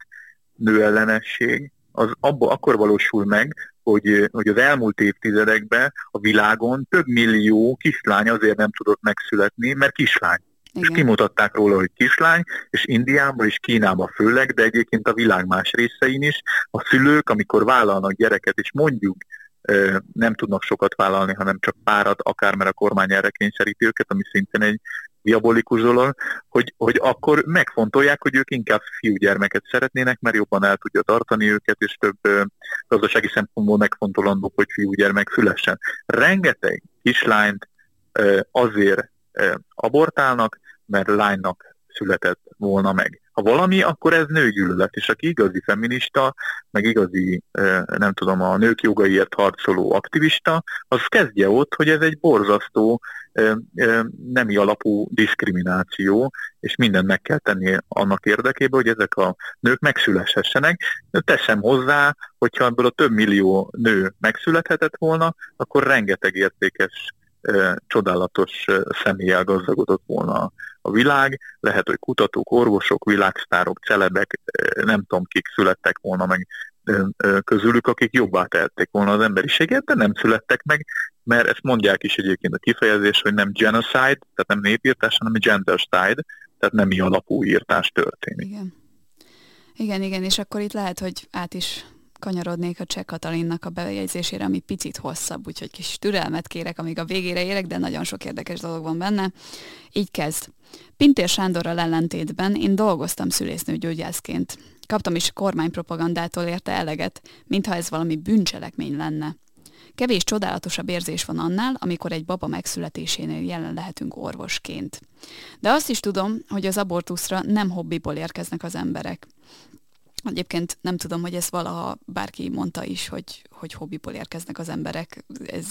nőellenesség, az abba, akkor valósul meg, hogy, hogy az elmúlt évtizedekben a világon több millió kislány azért nem tudott megszületni, mert kislány. Igen. És kimutatták róla, hogy kislány, és Indiában és Kínában főleg, de egyébként a világ más részein is, a szülők, amikor vállalnak gyereket, és mondjuk nem tudnak sokat vállalni, hanem csak párat, akár mert a kormány erre kényszeríti őket, ami szintén egy diabolikus dolog, hogy, hogy akkor megfontolják, hogy ők inkább fiúgyermeket szeretnének, mert jobban el tudja tartani őket, és több gazdasági szempontból megfontolandó, hogy fiúgyermek szülessen. Rengeteg kislányt azért abortálnak, mert lánynak született volna meg. Ha valami, akkor ez nőgyűlölet, és aki igazi feminista, meg igazi, nem tudom, a nők jogaiért harcoló aktivista, az kezdje ott, hogy ez egy borzasztó nemi alapú diszkrimináció, és mindent meg kell tenni annak érdekében, hogy ezek a nők megszüleshessenek. Teszem hozzá, hogyha ebből a több millió nő megszülethetett volna, akkor rengeteg értékes csodálatos személlyel gazdagodott volna a világ, lehet, hogy kutatók, orvosok, világsztárok, celebek, nem tudom kik születtek volna meg közülük, akik jobbá tehették volna az emberiséget, de nem születtek meg, mert ezt mondják is egyébként a kifejezés, hogy nem genocide, tehát nem népírtás, hanem gendercide, tehát nemi alapú írtás történik. Igen. Igen, igen, és akkor itt lehet, hogy át is kanyarodnék a Cseh Katalinnak a bejegyzésére, ami picit hosszabb, úgyhogy kis türelmet kérek, amíg a végére érek, de nagyon sok érdekes dolog van benne. Így kezd. Pintér Sándorral ellentétben én dolgoztam szülésznőgyógyászként. Kaptam is kormánypropagandától érte eleget, mintha ez valami bűncselekmény lenne. Kevés csodálatosabb érzés van annál, amikor egy baba megszületésénél jelen lehetünk orvosként. De azt is tudom, hogy az abortuszra nem hobbiból érkeznek az emberek. Egyébként nem tudom, hogy ezt valaha bárki mondta is, hogy, hogy hobbiból érkeznek az emberek. Ez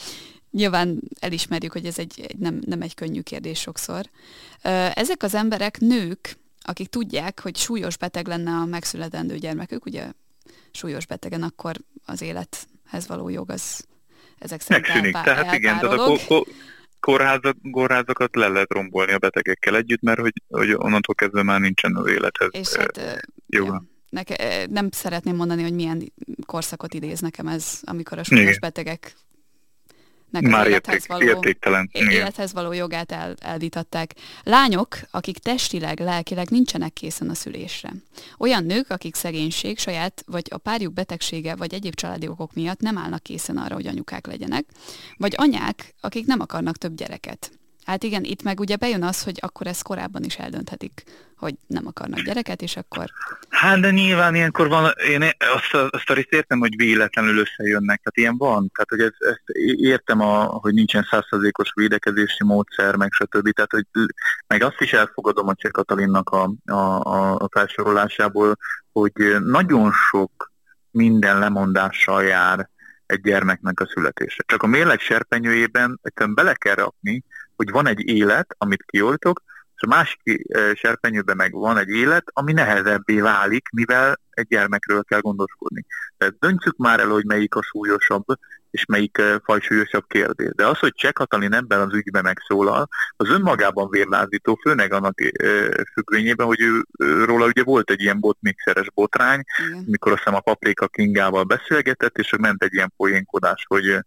*laughs* nyilván elismerjük, hogy ez egy, egy nem, nem egy könnyű kérdés sokszor. Ezek az emberek nők, akik tudják, hogy súlyos beteg lenne a megszületendő gyermekük, ugye súlyos betegen, akkor az élethez való jog az ezek szerint Megszűnik, elpá- tehát igen, tehát a ko- kórházak, kórházakat le lehet rombolni a betegekkel együtt, mert hogy, hogy onnantól kezdve már nincsen az élethez És hát, Ja. Neke, nem szeretném mondani, hogy milyen korszakot idéz nekem ez, amikor a súlyos betegek már érték, való, értéktelen. élethez való jogát el, elvitatták. Lányok, akik testileg, lelkileg nincsenek készen a szülésre. Olyan nők, akik szegénység, saját vagy a párjuk betegsége vagy egyéb családi okok miatt nem állnak készen arra, hogy anyukák legyenek. Vagy anyák, akik nem akarnak több gyereket. Hát igen, itt meg ugye bejön az, hogy akkor ezt korábban is eldönthetik, hogy nem akarnak gyereket, és akkor... Hát de nyilván ilyenkor van, én azt, a, azt a részt értem, hogy véletlenül összejönnek, tehát ilyen van, tehát hogy ez, ezt értem, a, hogy nincsen százszerzékos védekezési módszer, meg stb. Tehát, hogy meg azt is elfogadom a Cseh Katalinnak a, a, a felsorolásából, hogy nagyon sok minden lemondással jár egy gyermeknek a születése. Csak a mérleg serpenyőjében egyszerűen bele kell rakni, hogy van egy élet, amit kioltok, és a másik serpenyőben meg van egy élet, ami nehezebbé válik, mivel egy gyermekről kell gondoskodni. Tehát döntsük már el, hogy melyik a súlyosabb, és melyik fajsúlyosabb kérdés. De az, hogy Cseh Katalin ebben az ügyben megszólal, az önmagában vérlázító, főleg annak függvényében, hogy ő, róla ugye volt egy ilyen botmixeres botrány, Igen. mikor azt hiszem a Paprika Kingával beszélgetett, és ment egy ilyen poénkodás, hogy,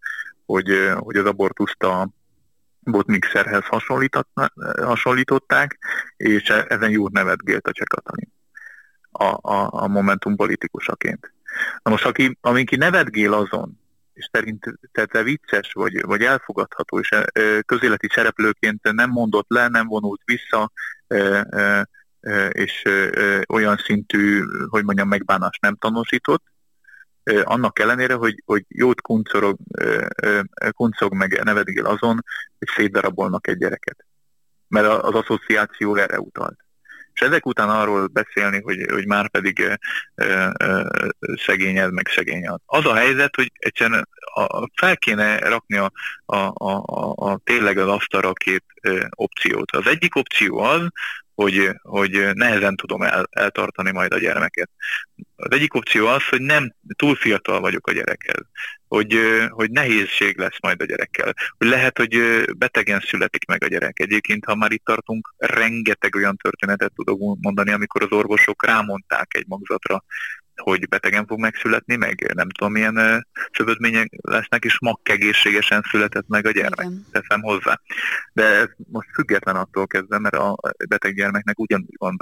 hogy, hogy az abortuszt a botmixerhez hasonlították, és e, ezen jót nevetgélt a Cseh Katalin a, a, a Momentum politikusaként. Na most, aki, amink nevetgél azon, és szerint te vicces, vagy, vagy elfogadható, és közéleti szereplőként nem mondott le, nem vonult vissza, és olyan szintű, hogy mondjam, megbánást nem tanúsított, annak ellenére, hogy, hogy jót kuncorog, kuncog meg nevedigél azon, hogy szétdarabolnak egy gyereket. Mert az asszociáció erre utalt. És ezek után arról beszélni, hogy, hogy már pedig e, e, szegényed, meg szegényed. Az a helyzet, hogy egyszerűen fel kéne rakni a, a, a, a, a tényleg az asztalra két opciót. Az egyik opció az, hogy, hogy nehezen tudom el, eltartani majd a gyermeket. Az egyik opció az, hogy nem túl fiatal vagyok a gyerekhez, hogy, hogy nehézség lesz majd a gyerekkel, hogy lehet, hogy betegen születik meg a gyerek. Egyébként, ha már itt tartunk, rengeteg olyan történetet tudok mondani, amikor az orvosok rámondták egy magzatra hogy betegen fog megszületni, meg nem tudom milyen csövödmények lesznek, és makkegészségesen született meg a gyermek. Igen. Teszem hozzá. De ez most független attól kezdve, mert a beteg gyermeknek ugyanúgy van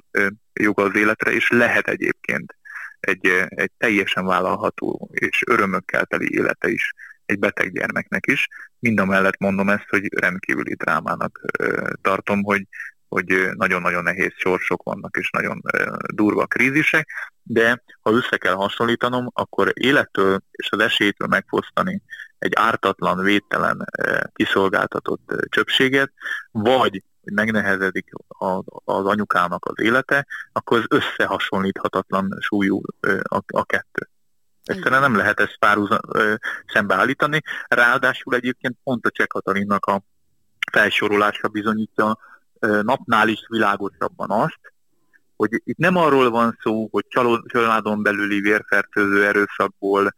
joga az életre, és lehet egyébként egy, egy teljesen vállalható és örömökkel teli élete is egy beteg gyermeknek is. Mind a mellett mondom ezt, hogy rendkívüli drámának tartom, hogy, hogy nagyon-nagyon nehéz sorsok vannak, és nagyon durva krízisek, de ha össze kell hasonlítanom, akkor élettől és az esélytől megfosztani egy ártatlan, védtelen, kiszolgáltatott csöpséget, vagy hogy megnehezedik az anyukának az élete, akkor az összehasonlíthatatlan súlyú a, a kettő. Egyszerűen nem lehet ezt párhuzam szembeállítani. Ráadásul egyébként pont a Cseh Katalinnak a felsorolása bizonyítja napnál is világosabban azt, hogy itt nem arról van szó, hogy családon belüli vérfertőző erőszakból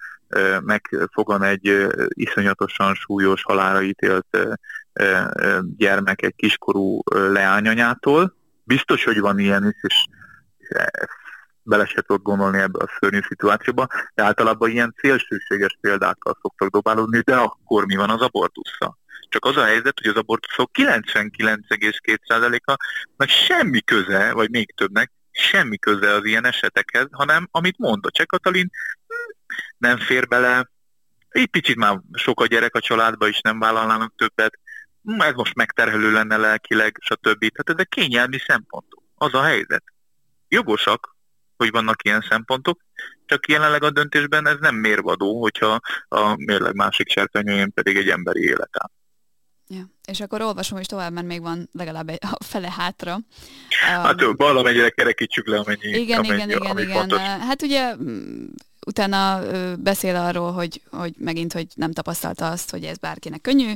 megfogan egy iszonyatosan súlyos halára ítélt gyermek egy kiskorú leányanyától. Biztos, hogy van ilyen is, és bele se tudok gondolni ebbe a szörnyű szituációba, de általában ilyen szélsőséges példákkal szoktak dobálódni, de akkor mi van az abortusszal? Csak az a helyzet, hogy az abortuszok 99,2%-a meg semmi köze, vagy még többnek, semmi köze az ilyen esetekhez, hanem amit mond a Cseh Katalin, nem fér bele, egy picit már sok a gyerek a családba is nem vállalnának többet, ez most megterhelő lenne lelkileg, stb. Tehát ezek kényelmi szempontok. Az a helyzet. Jogosak, hogy vannak ilyen szempontok, csak jelenleg a döntésben ez nem mérvadó, hogyha a mérleg másik serpenyőjén pedig egy emberi élet. Ja. És akkor olvasom is tovább, mert még van legalább egy, a fele hátra. *laughs* Hát um, valamennyire kerekítsük le, amennyi, igen, amennyi, igen, igen, igen. Fontos. Hát ugye utána beszél arról, hogy, hogy megint, hogy nem tapasztalta azt, hogy ez bárkinek könnyű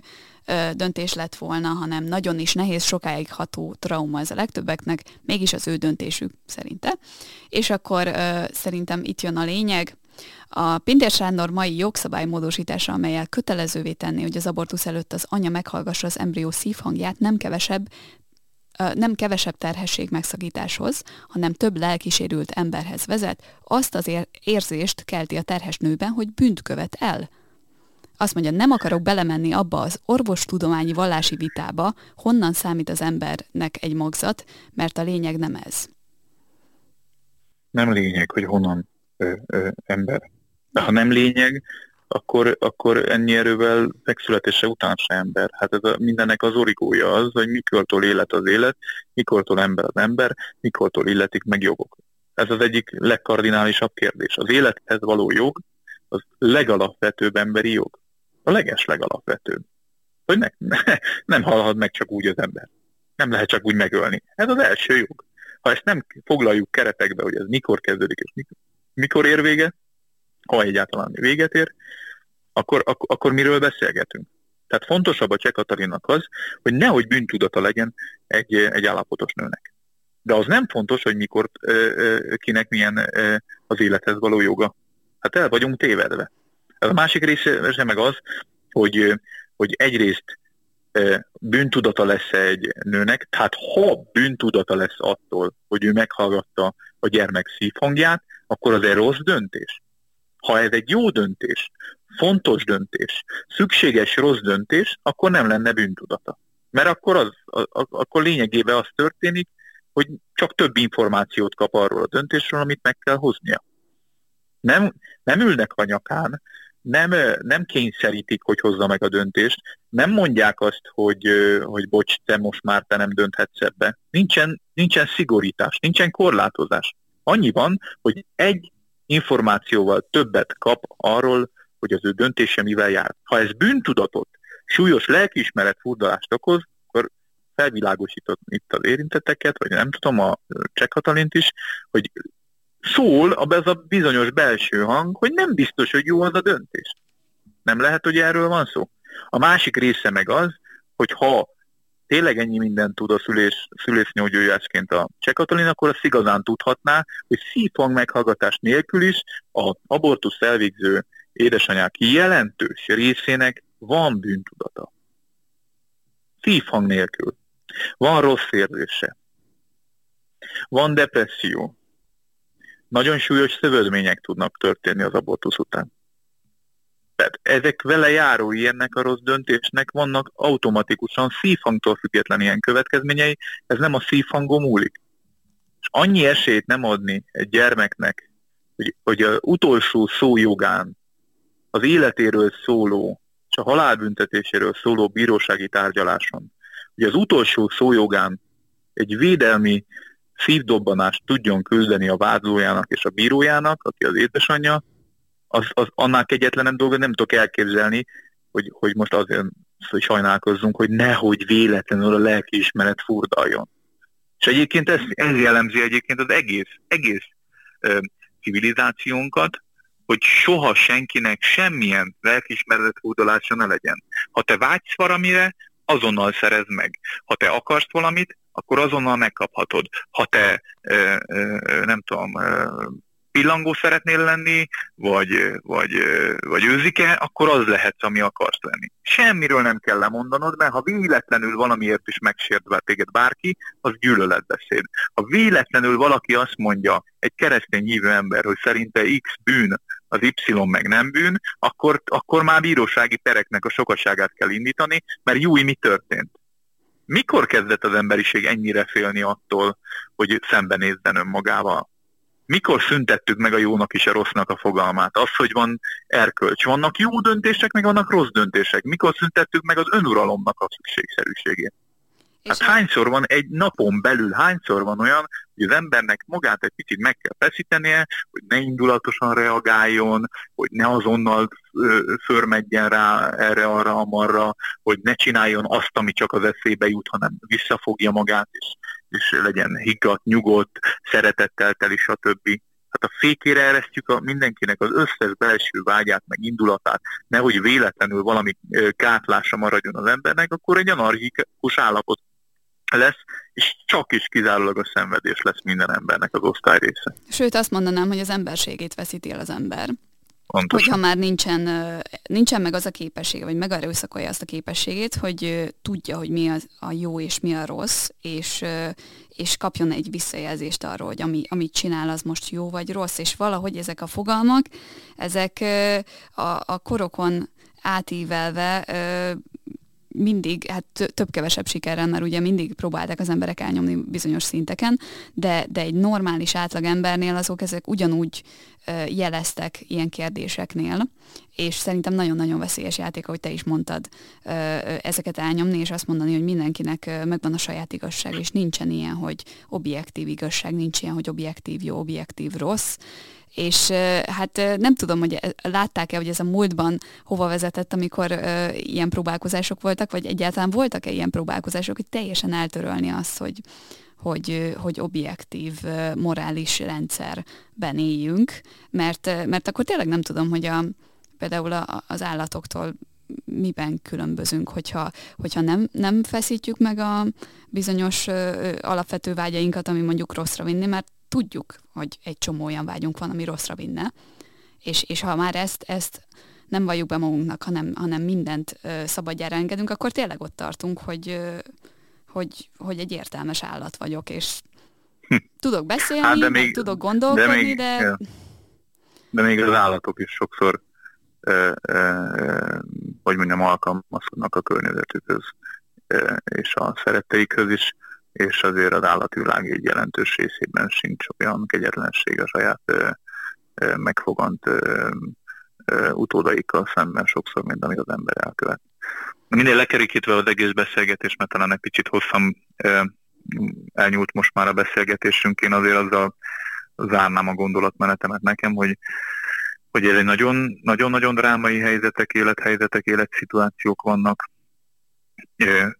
döntés lett volna, hanem nagyon is nehéz, sokáig ható trauma ez a legtöbbeknek, mégis az ő döntésük szerinte. És akkor szerintem itt jön a lényeg, a Pintér Sándor mai jogszabálymódosítása, amelyel kötelezővé tenni, hogy az abortusz előtt az anya meghallgassa az embrió szívhangját, nem kevesebb, nem kevesebb terhesség megszakításhoz, hanem több lelkisérült emberhez vezet, azt az érzést kelti a terhes nőben, hogy bűnt követ el. Azt mondja, nem akarok belemenni abba az orvostudományi vallási vitába, honnan számít az embernek egy magzat, mert a lényeg nem ez. Nem lényeg, hogy honnan ö, ö, ember. Ha nem lényeg, akkor, akkor ennyi erővel megszületése után se ember. Hát ez a, mindennek az origója az, hogy mikortól élet az élet, mikortól ember az ember, mikortól illetik meg jogok. Ez az egyik legkardinálisabb kérdés. Az élethez való jog az legalapvetőbb emberi jog. A leges legalapvetőbb. Hogy ne, ne, nem halhat meg csak úgy az ember. Nem lehet csak úgy megölni. Ez az első jog. Ha ezt nem foglaljuk keretekbe, hogy ez mikor kezdődik és mikor, mikor ér véget, ha egyáltalán véget ér, akkor, ak- akkor miről beszélgetünk? Tehát fontosabb a Cseh Katalinnak az, hogy nehogy bűntudata legyen egy, egy állapotos nőnek. De az nem fontos, hogy mikor kinek milyen az élethez való joga. Hát el vagyunk tévedve. A másik része meg az, hogy, hogy egyrészt bűntudata lesz -e egy nőnek, tehát ha bűntudata lesz attól, hogy ő meghallgatta a gyermek szívhangját, akkor az egy rossz döntés. Ha ez egy jó döntés, fontos döntés, szükséges rossz döntés, akkor nem lenne bűntudata. Mert akkor, az, a, akkor lényegében az történik, hogy csak több információt kap arról a döntésről, amit meg kell hoznia. Nem, nem ülnek a nyakán, nem, nem kényszerítik, hogy hozza meg a döntést, nem mondják azt, hogy, hogy bocs, te most már te nem dönthetsz ebbe. Nincsen, nincsen szigorítás, nincsen korlátozás. Annyi van, hogy egy információval többet kap arról, hogy az ő döntése mivel jár. Ha ez bűntudatot, súlyos lelkiismeret furdalást okoz, akkor felvilágosított itt az érintetteket, vagy nem tudom, a Cseh Katalint is, hogy szól ez a bizonyos belső hang, hogy nem biztos, hogy jó az a döntés. Nem lehet, hogy erről van szó. A másik része meg az, hogy ha tényleg ennyi mindent tud a szülés, szülésznógyógyászként a Cseh Katalin, akkor azt igazán tudhatná, hogy szívhang meghallgatás nélkül is a abortusz elvégző édesanyák jelentős részének van bűntudata. Szívhang nélkül. Van rossz érzése. Van depresszió nagyon súlyos szövődmények tudnak történni az abortusz után. Tehát ezek vele járó ilyennek a rossz döntésnek vannak automatikusan szívhangtól független ilyen következményei, ez nem a szívhangon múlik. És annyi esélyt nem adni egy gyermeknek, hogy, hogy az utolsó szójogán az életéről szóló és a halálbüntetéséről szóló bírósági tárgyaláson, hogy az utolsó szójogán egy védelmi szívdobbanást tudjon küzdeni a vádlójának és a bírójának, aki az édesanyja, az, az annál kegyetlenem dolgot nem tudok elképzelni, hogy, hogy most azért hogy sajnálkozzunk, hogy nehogy véletlenül a lelkiismeret furdaljon. És egyébként ez, ez jellemzi egyébként az egész, egész ö, civilizációnkat, hogy soha senkinek semmilyen lelkiismeret furdalása ne legyen. Ha te vágysz valamire, azonnal szerez meg. Ha te akarsz valamit, akkor azonnal megkaphatod. Ha te, ö, ö, nem tudom, ö, pillangó szeretnél lenni, vagy, vagy, vagy őzike, akkor az lehetsz, ami akarsz lenni. Semmiről nem kell lemondanod, mert ha véletlenül valamiért is megsértve téged bárki, az gyűlöletbeszéd. Ha véletlenül valaki azt mondja, egy keresztény hívő ember, hogy szerinte X bűn, az Y meg nem bűn, akkor, akkor már bírósági pereknek a sokaságát kell indítani, mert jó, mi történt? Mikor kezdett az emberiség ennyire félni attól, hogy szembenézzen önmagával? Mikor szüntettük meg a jónak és a rossznak a fogalmát? Az, hogy van erkölcs. Vannak jó döntések, meg vannak rossz döntések. Mikor szüntettük meg az önuralomnak a szükségszerűségét? Hát hányszor van egy napon belül, hányszor van olyan, hogy az embernek magát egy picit meg kell feszítenie, hogy ne indulatosan reagáljon, hogy ne azonnal förmedjen rá erre, arra, amarra, hogy ne csináljon azt, ami csak az eszébe jut, hanem visszafogja magát, és, és legyen higgadt, nyugodt, szeretettel teli, stb. Hát a fékére eresztjük a mindenkinek az összes belső vágyát, meg indulatát, nehogy véletlenül valami kátlása maradjon az embernek, akkor egy anarchikus állapot lesz, és csak is kizárólag a szenvedés lesz minden embernek az osztály része. Sőt, azt mondanám, hogy az emberségét veszíti el az ember. Pontosan. Hogyha már nincsen, nincsen meg az a képessége, vagy megerőszakolja azt a képességét, hogy tudja, hogy mi az a jó és mi a rossz, és, és kapjon egy visszajelzést arról, hogy ami, amit csinál, az most jó vagy rossz, és valahogy ezek a fogalmak, ezek a, a korokon átívelve mindig, hát több-kevesebb sikerrel, mert ugye mindig próbálták az emberek elnyomni bizonyos szinteken, de, de egy normális átlagembernél azok ezek ugyanúgy jeleztek ilyen kérdéseknél, és szerintem nagyon-nagyon veszélyes játék, ahogy te is mondtad, ezeket elnyomni, és azt mondani, hogy mindenkinek megvan a saját igazság, és nincsen ilyen, hogy objektív igazság, nincs ilyen, hogy objektív jó, objektív rossz, és hát nem tudom, hogy látták-e, hogy ez a múltban hova vezetett, amikor ilyen próbálkozások voltak, vagy egyáltalán voltak-e ilyen próbálkozások, hogy teljesen eltörölni azt, hogy, hogy, hogy objektív, morális rendszerben éljünk, mert, mert akkor tényleg nem tudom, hogy a, például a, az állatoktól miben különbözünk, hogyha, hogyha nem, nem feszítjük meg a bizonyos ö, alapvető vágyainkat, ami mondjuk rosszra vinni, mert tudjuk, hogy egy csomó olyan vágyunk van, ami rosszra vinne, és, és ha már ezt, ezt nem valljuk be magunknak, hanem, hanem mindent ö, szabadjára engedünk, akkor tényleg ott tartunk, hogy, ö, hogy, hogy egy értelmes állat vagyok, és hm. tudok beszélni, hát de még, tudok gondolkodni, de, még, de... De még az állatok is sokszor, ö, ö, hogy mondjam, alkalmazkodnak a környezetükhöz és a szeretteikhöz is és azért az állatvilág egy jelentős részében sincs olyan kegyetlenség a saját ö, ö, megfogant ö, ö, utódaikkal szemben sokszor, mint amit az ember elkövet. Minél lekerikítve az egész beszélgetés, mert talán egy kicsit hosszan ö, elnyúlt most már a beszélgetésünk, én azért azzal zárnám a gondolatmenetemet nekem, hogy hogy ez egy nagyon-nagyon drámai helyzetek, élethelyzetek, életszituációk vannak,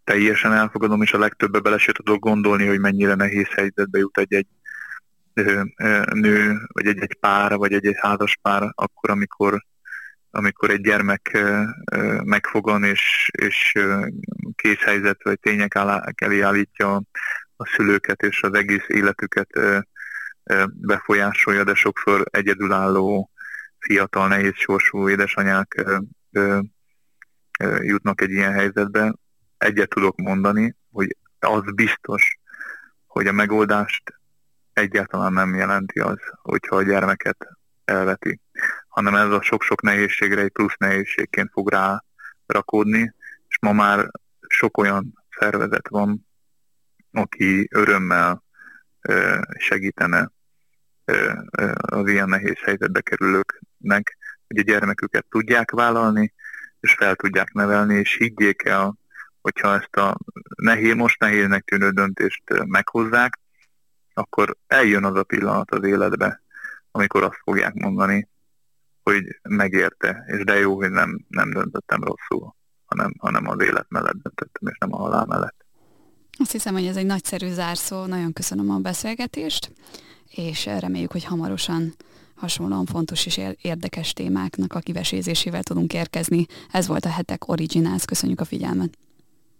teljesen elfogadom, és a legtöbbe bele se tudok gondolni, hogy mennyire nehéz helyzetbe jut egy-egy nő, vagy egy-egy pár, vagy egy-egy házas pár, akkor, amikor, amikor egy gyermek megfogan, és, és készhelyzet, vagy tények elé állítja a szülőket, és az egész életüket befolyásolja, de sokszor egyedülálló, fiatal, nehéz sorsú édesanyák jutnak egy ilyen helyzetbe, egyet tudok mondani, hogy az biztos, hogy a megoldást egyáltalán nem jelenti az, hogyha a gyermeket elveti, hanem ez a sok-sok nehézségre egy plusz nehézségként fog rá rakódni, és ma már sok olyan szervezet van, aki örömmel segítene az ilyen nehéz helyzetbe kerülőknek, hogy a gyermeküket tudják vállalni, és fel tudják nevelni, és higgyék el, hogyha ezt a nehéz, most nehéznek tűnő döntést meghozzák, akkor eljön az a pillanat az életbe, amikor azt fogják mondani, hogy megérte, és de jó, hogy nem, nem döntöttem rosszul, hanem, hanem az élet mellett döntöttem, és nem a halál mellett. Azt hiszem, hogy ez egy nagyszerű zárszó, nagyon köszönöm a beszélgetést, és reméljük, hogy hamarosan hasonlóan fontos és érdekes témáknak a kivesézésével tudunk érkezni. Ez volt a hetek Originals, köszönjük a figyelmet!